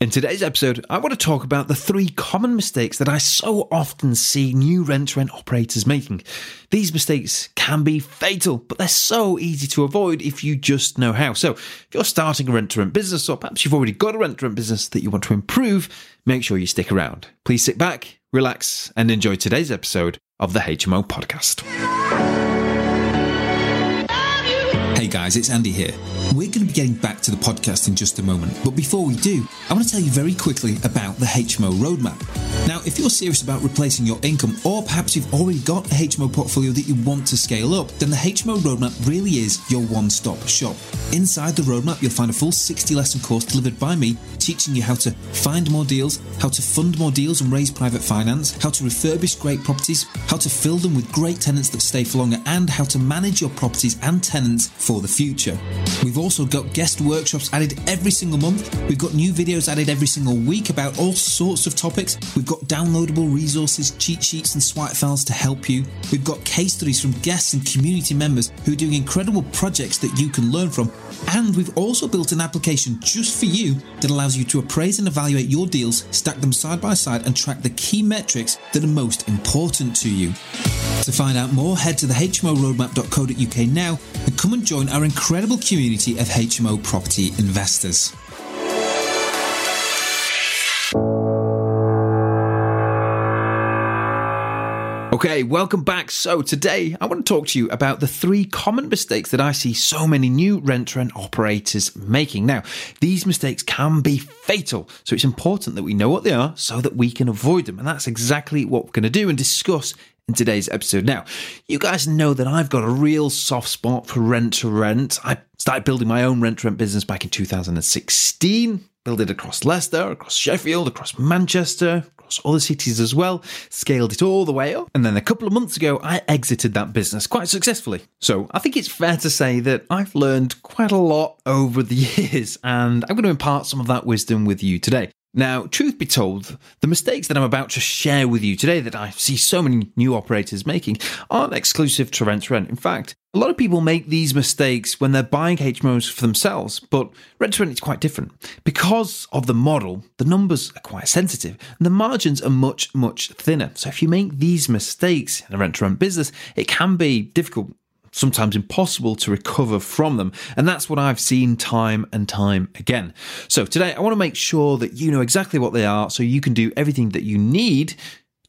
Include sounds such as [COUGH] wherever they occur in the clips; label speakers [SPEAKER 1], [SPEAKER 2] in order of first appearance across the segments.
[SPEAKER 1] In today's episode, I want to talk about the three common mistakes that I so often see new rent rent operators making. These mistakes can be fatal, but they're so easy to avoid if you just know how. So, if you're starting a rent to rent business, or perhaps you've already got a rent to rent business that you want to improve, make sure you stick around. Please sit back, relax, and enjoy today's episode of the HMO podcast.
[SPEAKER 2] Hey guys, it's Andy here. We're going to be getting back to the podcast in just a moment, but before we do, I want to tell you very quickly about the HMO roadmap. Now, if you're serious about replacing your income, or perhaps you've already got a HMO portfolio that you want to scale up, then the HMO roadmap really is your one stop shop. Inside the roadmap, you'll find a full 60 lesson course delivered by me, teaching you how to find more deals, how to fund more deals and raise private finance, how to refurbish great properties, how to fill them with great tenants that stay for longer, and how to manage your properties and tenants for the future. We've also got guest workshops added every single month. We've got new videos added every single week about all sorts of topics. We've got downloadable resources, cheat sheets, and swipe files to help you. We've got case studies from guests and community members who are doing incredible projects that you can learn from. And we've also built an application just for you that allows you to appraise and evaluate your deals, stack them side by side, and track the key metrics that are most important to you. To find out more, head to the hmoroadmap.co.uk now and come and join our incredible community of HMO property investors.
[SPEAKER 1] Okay, welcome back. So, today I want to talk to you about the three common mistakes that I see so many new rent rent operators making. Now, these mistakes can be fatal, so it's important that we know what they are so that we can avoid them. And that's exactly what we're going to do and discuss in today's episode. Now, you guys know that I've got a real soft spot for rent to rent. I started building my own rent to rent business back in 2016, built it across Leicester, across Sheffield, across Manchester, across other cities as well, scaled it all the way up. And then a couple of months ago, I exited that business quite successfully. So I think it's fair to say that I've learned quite a lot over the [LAUGHS] years, and I'm going to impart some of that wisdom with you today. Now, truth be told, the mistakes that I'm about to share with you today that I see so many new operators making aren't exclusive to rent to rent. In fact, a lot of people make these mistakes when they're buying HMOs for themselves, but rent to rent is quite different. Because of the model, the numbers are quite sensitive and the margins are much, much thinner. So if you make these mistakes in a rent to rent business, it can be difficult sometimes impossible to recover from them. And that's what I've seen time and time again. So today, I want to make sure that you know exactly what they are so you can do everything that you need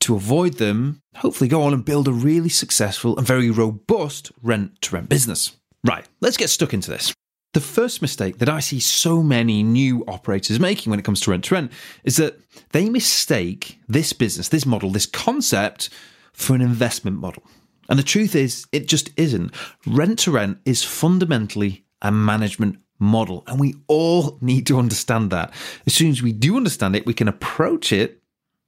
[SPEAKER 1] to avoid them, hopefully, go on and build a really successful and very robust rent to rent business. Right, let's get stuck into this. The first mistake that I see so many new operators making when it comes to rent to rent is that they mistake this business, this model, this concept for an investment model. And the truth is, it just isn't. Rent to rent is fundamentally a management model, and we all need to understand that. As soon as we do understand it, we can approach it,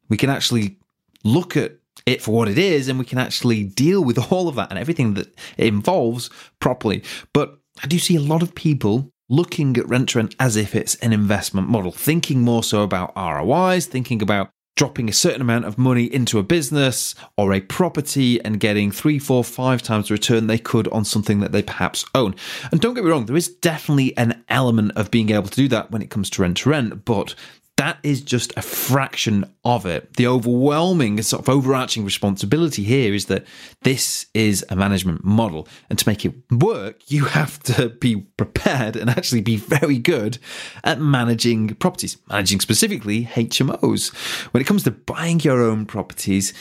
[SPEAKER 1] we can actually look at it for what it is, and we can actually deal with all of that and everything that it involves properly. But I do see a lot of people looking at rent to rent as if it's an investment model, thinking more so about ROIs, thinking about dropping a certain amount of money into a business or a property and getting three, four, five times the return they could on something that they perhaps own. And don't get me wrong, there is definitely an element of being able to do that when it comes to rent to rent, but that is just a fraction of it. The overwhelming, sort of overarching responsibility here is that this is a management model. And to make it work, you have to be prepared and actually be very good at managing properties, managing specifically HMOs. When it comes to buying your own properties,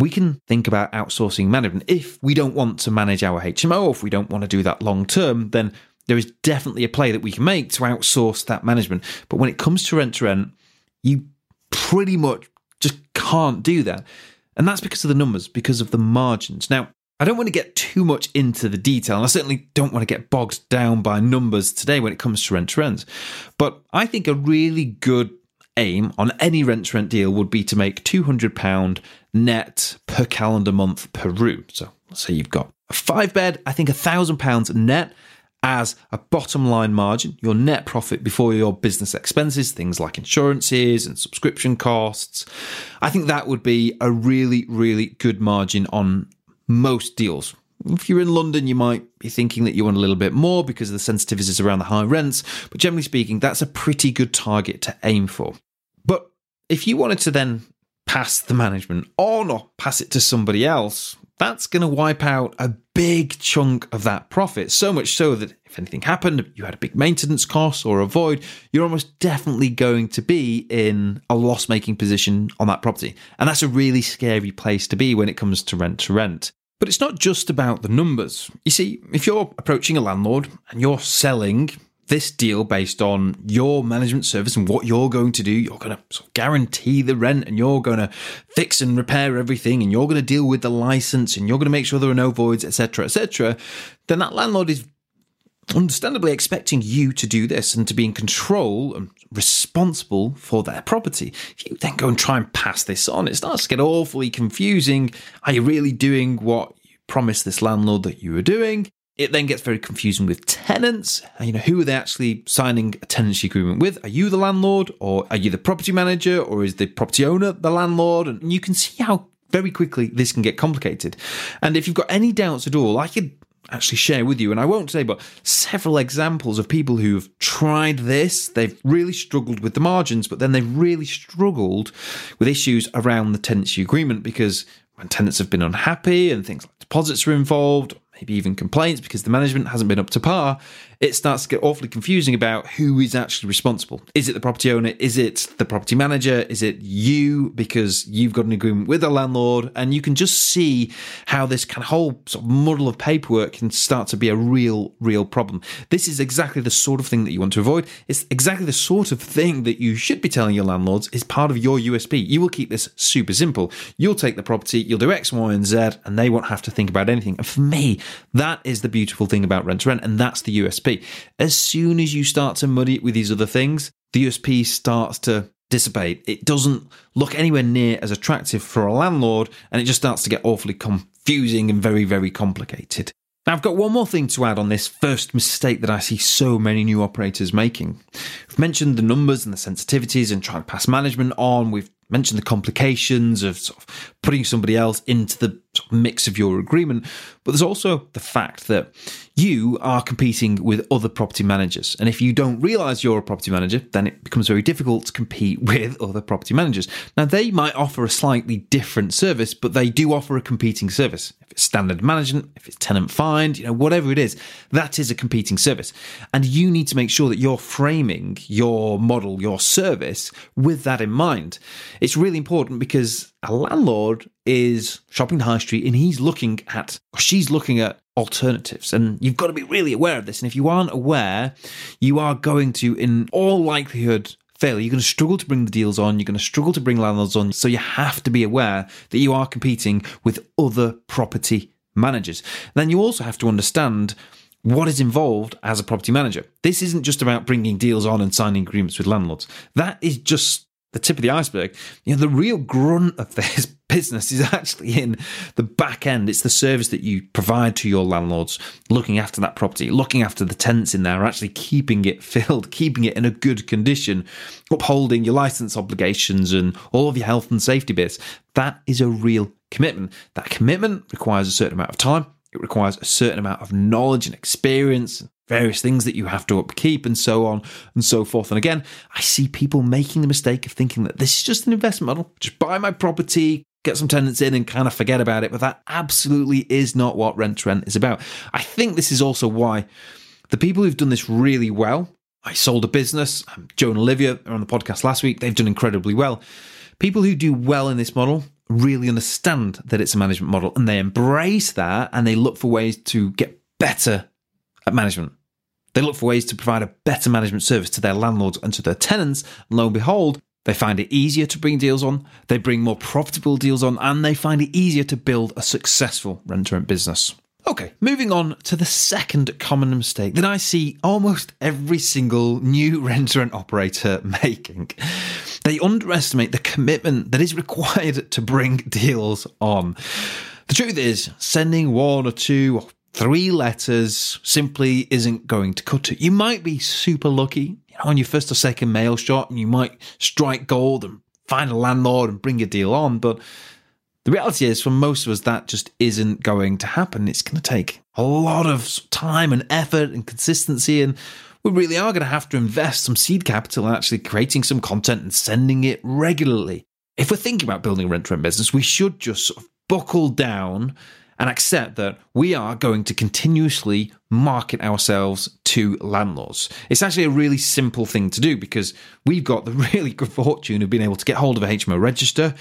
[SPEAKER 1] we can think about outsourcing management. If we don't want to manage our HMO, or if we don't want to do that long term, then there is definitely a play that we can make to outsource that management. But when it comes to rent to rent, you pretty much just can't do that. And that's because of the numbers, because of the margins. Now, I don't want to get too much into the detail, and I certainly don't want to get bogged down by numbers today when it comes to rent to rent. But I think a really good aim on any rent to rent deal would be to make £200 net per calendar month per room. So let's say you've got a five bed, I think £1,000 net as a bottom line margin, your net profit before your business expenses, things like insurances and subscription costs. I think that would be a really, really good margin on most deals. If you're in London, you might be thinking that you want a little bit more because of the sensitivities around the high rents, but generally speaking, that's a pretty good target to aim for. But if you wanted to then pass the management on or pass it to somebody else, that's going to wipe out a big chunk of that profit. So much so that if anything happened, you had a big maintenance cost or a void, you're almost definitely going to be in a loss making position on that property. And that's a really scary place to be when it comes to rent to rent. But it's not just about the numbers. You see, if you're approaching a landlord and you're selling this deal based on your management service and what you're going to do. You're going to sort of guarantee the rent and you're going to fix and repair everything and you're going to deal with the license and you're going to make sure there are no voids, etc., etc. Then that landlord is understandably expecting you to do this and to be in control and responsible for their property. If you then go and try and pass this on, it starts to get awfully confusing. Are you really doing what you promised this landlord that you were doing? It then gets very confusing with tenants. You know, who are they actually signing a tenancy agreement with? Are you the landlord or are you the property manager or is the property owner the landlord? And you can see how very quickly this can get complicated. And if you've got any doubts at all, I could actually share with you, and I won't say, but several examples of people who've tried this. They've really struggled with the margins, but then they've really struggled with issues around the tenancy agreement because when tenants have been unhappy and things like deposits are involved, maybe even complaints because the management hasn't been up to par, it starts to get awfully confusing about who is actually responsible. Is it the property owner? Is it the property manager? Is it you because you've got an agreement with the landlord? And you can just see how this kind of whole sort of muddle of paperwork can start to be a real, real problem. This is exactly the sort of thing that you want to avoid. It's exactly the sort of thing that you should be telling your landlords is part of your USP. You will keep this super simple. You'll take the property, you'll do X, Y, and Z, and they won't have to think about anything. And for me, that is the beautiful thing about rent to rent, and that's the As soon as you start to muddy it with these other things, the USP starts to dissipate. It doesn't look anywhere near as attractive for a landlord, and it just starts to get awfully confusing and very, very complicated. Now, I've got one more thing to add on this first mistake that I see so many new operators making. We've mentioned the numbers and the sensitivities and trying to pass management on. We've mentioned the complications of, sort of putting somebody else into the sort of mix of your agreement, but there's also the fact that you are competing with other property managers. And if you don't realize you're a property manager, then it becomes very difficult to compete [LAUGHS] with other property managers. Now, they might offer a slightly different service, but they do offer a competing service. If it's standard management, if it's tenant find, you know, whatever it is, that is a competing service. And you need to make sure that you're framing your model, your service with that in mind. It's really important because a landlord is shopping the high street and he's looking at, or she's looking at alternatives. And you've got to be really aware of this. And if you aren't aware, you are going to, in all likelihood, fail. You're going to struggle to bring the deals on. You're going to struggle to bring landlords on. So you have to be aware that you are competing with other property managers. Then you also have to understand what is involved as a property manager. This isn't just about bringing deals on and signing agreements with landlords. That is just the tip of the iceberg. You know, the real grunt of this business is actually in the back end. It's the service that you provide to your landlords, looking after that property, looking after the tenants in there, actually keeping it filled, keeping it in a good condition, upholding your license obligations and all of your health and safety bits. That is a real commitment. That commitment requires a certain amount of time. It requires a certain amount of knowledge and experience, various things that you have to upkeep, and so on and so forth. And again, I see people making the mistake of thinking that this is just an investment model. Just buy my property, get some tenants in, and kind of forget about it. But that absolutely is not what rent to rent is about. I think this is also why the people who've done this really well. I sold a business. Um, Joe and Olivia are on the podcast last week. They've done incredibly well. People who do well in this model really understand that it's a management model and they embrace that and they look for ways to get better at management. They look for ways to provide a better management service to their landlords and to their tenants. And lo and behold, They find it easier to bring deals on, they bring more profitable deals on, and they find it easier to build a successful rent rent business. Okay, moving on to the second common mistake that I see almost every single new rent to rent operator [LAUGHS] making. They underestimate the commitment that is required to bring [LAUGHS] deals on. The truth is, sending one or two or three letters simply isn't going to cut it. You might be super lucky you know, on your first or second mail shot, and you might strike gold and find a landlord and bring a deal on, but the reality is, for most of us, that just isn't going to happen. It's going to take a lot of time and effort and consistency. And we really are going to have to invest some seed capital in actually creating some content and sending it regularly. If we're thinking about building a rent to rent business, we should just sort of buckle down and accept that we are going to continuously market ourselves to landlords. It's actually a really simple thing to do because we've got the [LAUGHS] really good fortune of being able to get hold of a HMO register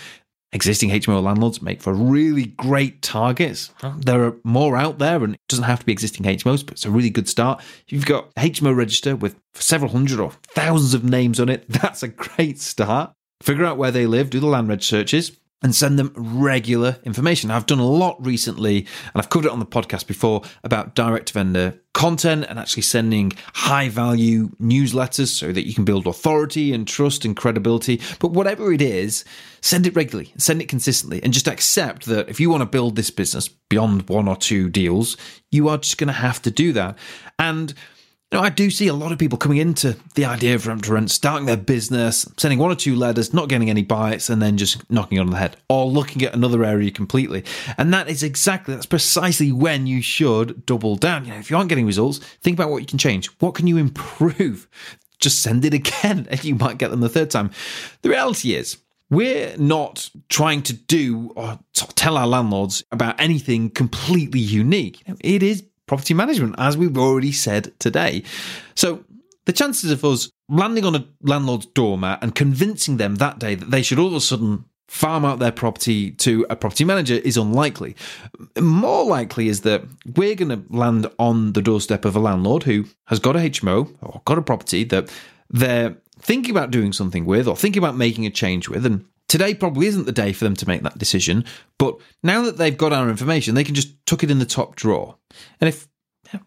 [SPEAKER 1] existing HMO landlords make for really great targets. Oh. There are more out there, and it doesn't have to be existing HMOs, but it's a really good start. You've got a HMO register with several hundred or thousands of names on it. [LAUGHS] That's a great start. Figure out where they live, do the land reg searches, and send them regular information. I've done a lot recently, and I've covered it on the podcast before about direct vendor content and actually sending high value newsletters so that you can build authority and trust and credibility. But whatever it is, send it regularly, send it consistently, and just accept that if you want to build this business beyond one or two deals, you are just going to have to do that. And know, I do see a lot of people coming into the idea of rent to rent, starting their business, sending one or two letters, not getting any bites, and then just knocking on the head, or looking at another area completely. And that is exactly, that's precisely when you should double down. You know, if you aren't getting results, think about what you can change. What can you improve? Just send it again, [LAUGHS] and you might get them the third time. The reality is, we're not trying to do or tell our landlords about anything completely unique. It is property management, as we've already said today. So the chances of us landing on a landlord's doormat and convincing them that day that they should all of a sudden farm out their property to a property manager is unlikely. More likely is that we're going to land on the doorstep of a landlord who has got a HMO or got a property that they're thinking about doing something with or thinking about making a change with. And today probably isn't the day for them to make that decision. But now that they've got our information, they can just tuck it in the top drawer. And if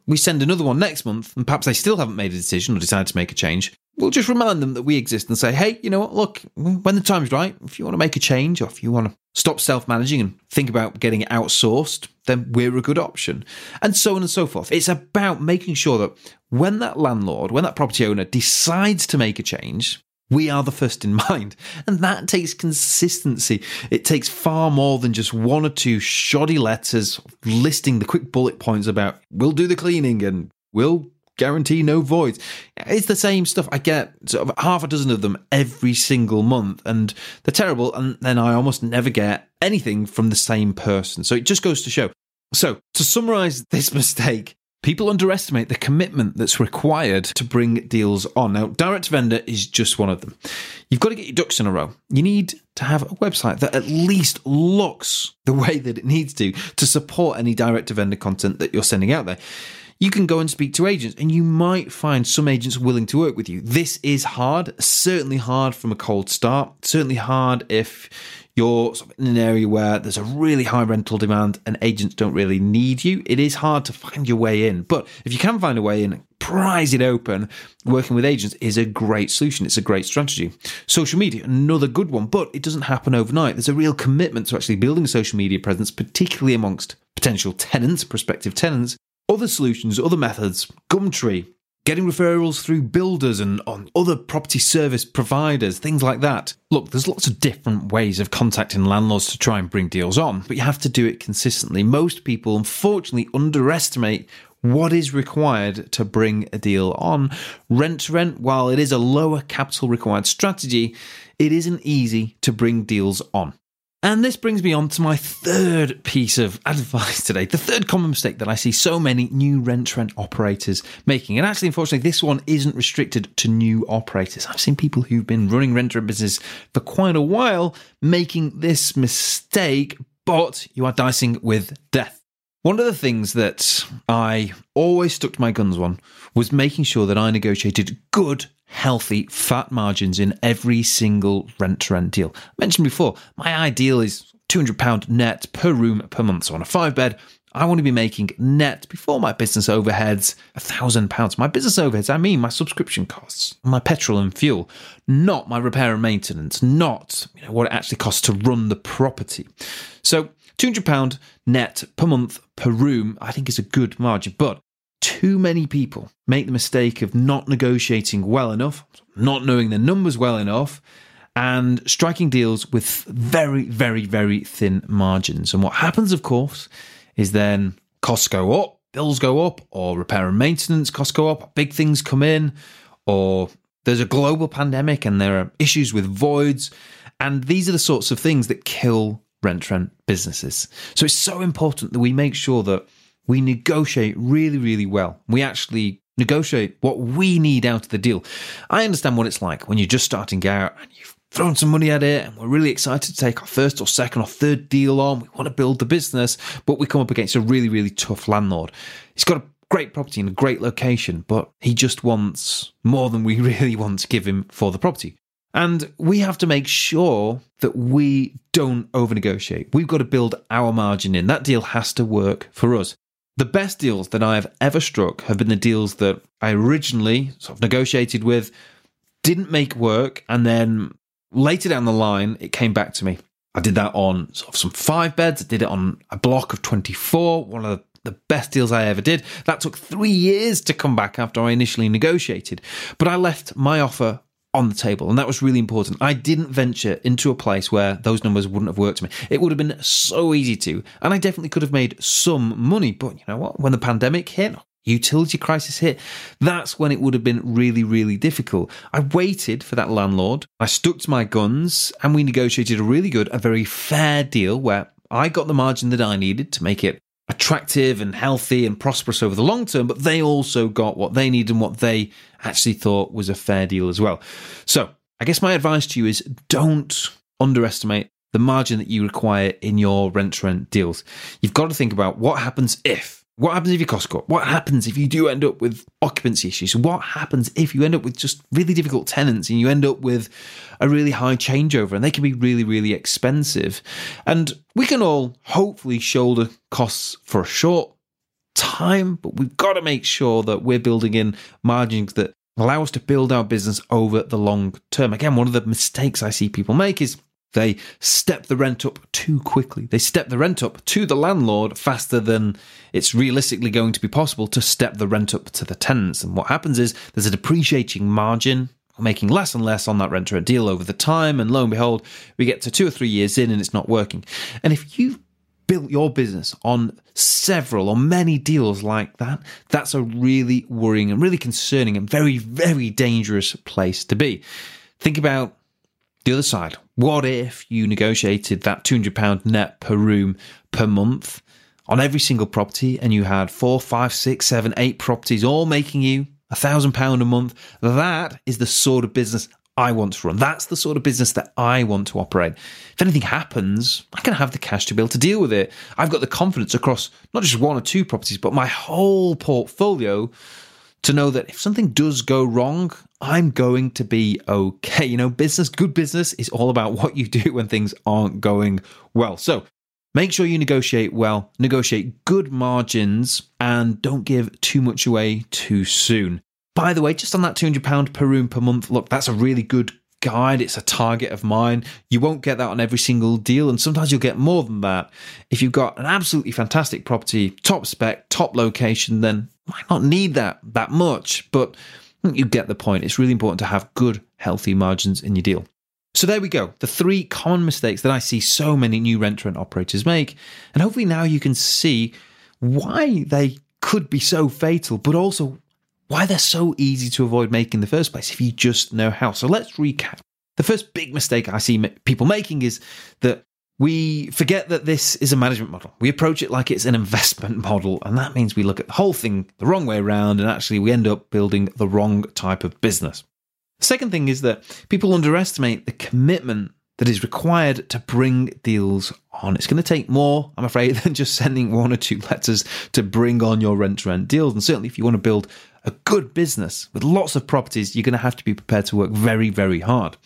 [SPEAKER 1] we send another one next month and perhaps they still haven't made a decision or decided to make a change, we'll just remind them that we exist and say, hey, you know what, look, when the time's right, if you want to make a change or if you want to stop self managing and think about getting it outsourced, then we're a good option. And so on and so forth. It's about making sure that when that landlord, when that property owner decides to make a change, we are the first in [LAUGHS] mind. And that takes consistency. It takes far more than just one or two shoddy letters listing the quick bullet points about we'll do the cleaning and we'll guarantee no voids. It's the same stuff. I get sort of half a dozen of them every single month and they're terrible. And then I almost never get anything from the same person. So it just goes to show. So to summarize this [LAUGHS] mistake, People underestimate the commitment that's required to bring deals on. Now, direct vendor is just one of them. You've got to get your ducks in a row. You need to have a website that at least looks the way that it needs to to support any direct vendor content that you're sending out there you can go and speak to agents and you might find some agents willing to work with you. This is hard, certainly hard from a cold start, certainly hard if you're in an area where there's a really high rental demand and agents don't really need you, it is hard to find your way in. But if you can find a way in, prize it open, working with agents is a great solution. It's a great strategy. Social media, another good one, but it doesn't happen overnight. There's a real commitment to actually building a social media presence, particularly amongst potential tenants, prospective tenants. Other solutions, other methods, Gumtree, getting referrals through builders and on other property service providers, things like that. Look, there's lots of different ways of contacting landlords to try and bring deals on, but you have to do it consistently. Most people, unfortunately, underestimate what is required to bring a deal on. Rent to rent, while it is a lower capital required strategy, it isn't easy to bring deals on. And this brings me on to my third piece of [LAUGHS] advice today. The third common mistake that I see so many new rent rent operators making. And actually, unfortunately, this one isn't restricted to new operators. I've seen people who've been running rent rent business for quite a while making this mistake, but you are dicing with death. One of the things that I always stuck to my guns on was making sure that I negotiated good, healthy, fat margins in every single rent to rent deal. I mentioned before, my ideal is £200 net per room per month. So on a five bed, I want to be making net before my business overheads a thousand pounds. My business overheads, I mean my subscription costs, my petrol and fuel, not my repair and maintenance, not you know, what it actually costs to run the property. So £200 net per month per room, I think is a good margin. But too many people make the mistake of not negotiating well enough, not knowing the numbers well enough, and striking deals with very, very, very thin margins. And what happens, of course, is then costs go up, bills go up, or repair and maintenance costs go up, big things come in, or there's a global pandemic and there are issues with voids. And these are the sorts of things that kill rent rent businesses. So it's so important that we make sure that we negotiate really, really well. We actually negotiate what we need out of the deal. I understand what it's like when you're just starting out and you've thrown some money at it and we're really excited to take our first or second or third deal on. We want to build the business, but we come up against a really, really tough landlord. He's got a great property in a great location, but he just wants more than we [LAUGHS] really want to give him for the property. And we have to make sure that we don't over negotiate. We've got to build our margin in. That deal has to work for us. The best deals that I've ever struck have been the deals that I originally sort of negotiated with, didn't make work, and then later down the line, it came back to me. I did that on sort of some five beds. I did it on a block of 24, one of the best deals I ever did. That took three years to come back after I initially negotiated. But I left my offer on the table, and that was really important. I didn't venture into a place where those numbers wouldn't have worked for me. It would have been so easy to, and I definitely could have made some money. But you know what? When the pandemic hit, utility crisis hit, that's when it would have been really, really difficult. I waited for that landlord. I stuck to my guns and we negotiated a really good, a very fair deal where I got the margin that I needed to make it attractive and healthy and prosperous over the long term, but they also got what they needed and what they actually thought was a fair deal as well. So I guess my advice to you is don't underestimate the margin that you require in your rent to rent deals. You've got to think about what happens if what happens if your costs go up? What happens if you do end up with occupancy issues? What happens if you end up with just really difficult tenants and you end up with a really high changeover and they can be really, really expensive? And we can all hopefully shoulder costs for a short time, but we've got to make sure that we're building in margins that allow us to build our business over the long term. Again, one of the mistakes I see people make is they step the rent up too quickly. They step the rent up to the landlord faster than it's realistically going to be possible to step the rent up to the tenants. And what happens is there's a depreciating margin, making less and less on that rent rent deal over the time. And lo and behold, we get to two or three years in and it's not working. And if you've built your business on several or many deals like that, that's a really worrying and really concerning and very, very dangerous place to be. Think about the other side. What if you negotiated that £200 net per room per month on every single property and you had four, five, six, seven, eight properties all making you a thousand pound a month? That is the sort of business I want to run. That's the sort of business that I want to operate. If anything happens, I can have the cash to be able to deal with it. I've got the confidence across not just one or two properties, but my whole portfolio to know that if something does go wrong, I'm going to be okay. You know, business, good business is all about what you do when things aren't going well. So make sure you negotiate well, negotiate good margins, and don't give too much away too soon. By the way, just on that £200 per room per month, look, that's a really good guide. It's a target of mine. You won't get that on every single deal, and sometimes you'll get more than that. If you've got an absolutely fantastic property, top spec, top location, then might not need that that much, but you get the point. It's really important to have good, healthy margins in your deal. So there we go. The three common mistakes that I see so many new rent rent operators make. And hopefully now you can see why they could be so fatal, but also why they're so easy to avoid making in the first place if you just know how. So let's recap. The first big mistake I see people making is that we forget that this is a management model. We approach it like it's an investment [LAUGHS] model, and that means we look at the whole thing the wrong way around, and actually we end up building the wrong type of business. The second thing is that people underestimate the commitment that is required to bring deals on. It's going to take more, I'm afraid, [LAUGHS] than just sending one or two letters to bring on your rent to rent deals. And certainly, if you want to build a good business with lots of properties, you're going to have to be prepared to work very, very hard.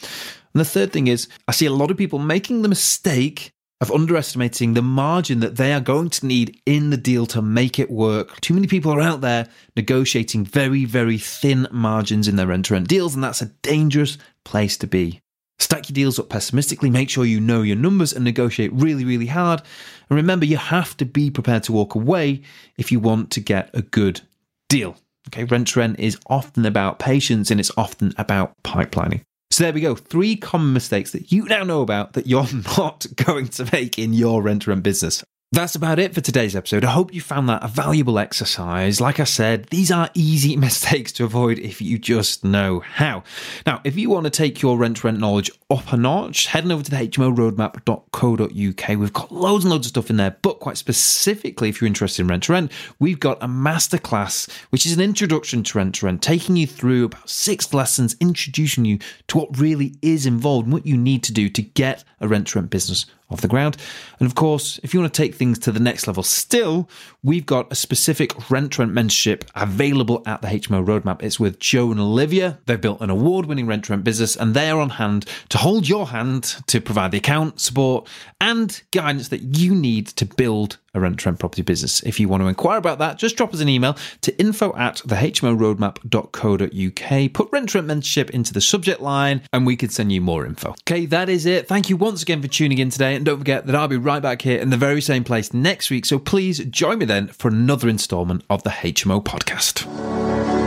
[SPEAKER 1] And the third thing is, I see a lot of people making the mistake of underestimating the margin that they are going to need in the deal to make it work. Too many people are out there negotiating very, very thin margins in their rent to rent deals, and that's a dangerous place to be. Stack your deals up pessimistically, make sure you know your numbers and negotiate really, really hard. And remember, you have to be prepared to walk away if you want to get a good deal. Okay, rent to rent is often about patience and it's often about pipelining. So there we go. Three common mistakes that you now know about that you're [LAUGHS] not going to make in your rent to rent business. That's about it for today's episode. I hope you found that a valuable exercise. Like I said, these are easy [LAUGHS] mistakes to avoid if you just know how. Now, if you want to take your rent rent knowledge up a notch, heading over to the hmoroadmap.co.uk. We've got loads and loads of stuff in there, but quite specifically, if you're interested in rent to rent, we've got a masterclass, which is an introduction to rent to rent, taking you through about six lessons, introducing you to what really is involved and what you need to do to get a rent to rent business off the ground. And of course, if you want to take things to the next level still, we've got a specific rent rent mentorship available at the HMO Roadmap. It's with Joe and Olivia. They've built an award winning rent rent business and they are on hand to hold your hand to provide the account, support, and guidance that you need to build a rent rent property business. If you want to inquire about that, just drop us an email to info at thehmoroadmap.co.uk. Put rent rent mentorship into the subject line and we can send you more info. Okay, that is it. Thank you once again for tuning in today. And don't forget that I'll be right back here in the very same place next week. So please join me then for another installment of the HMO podcast.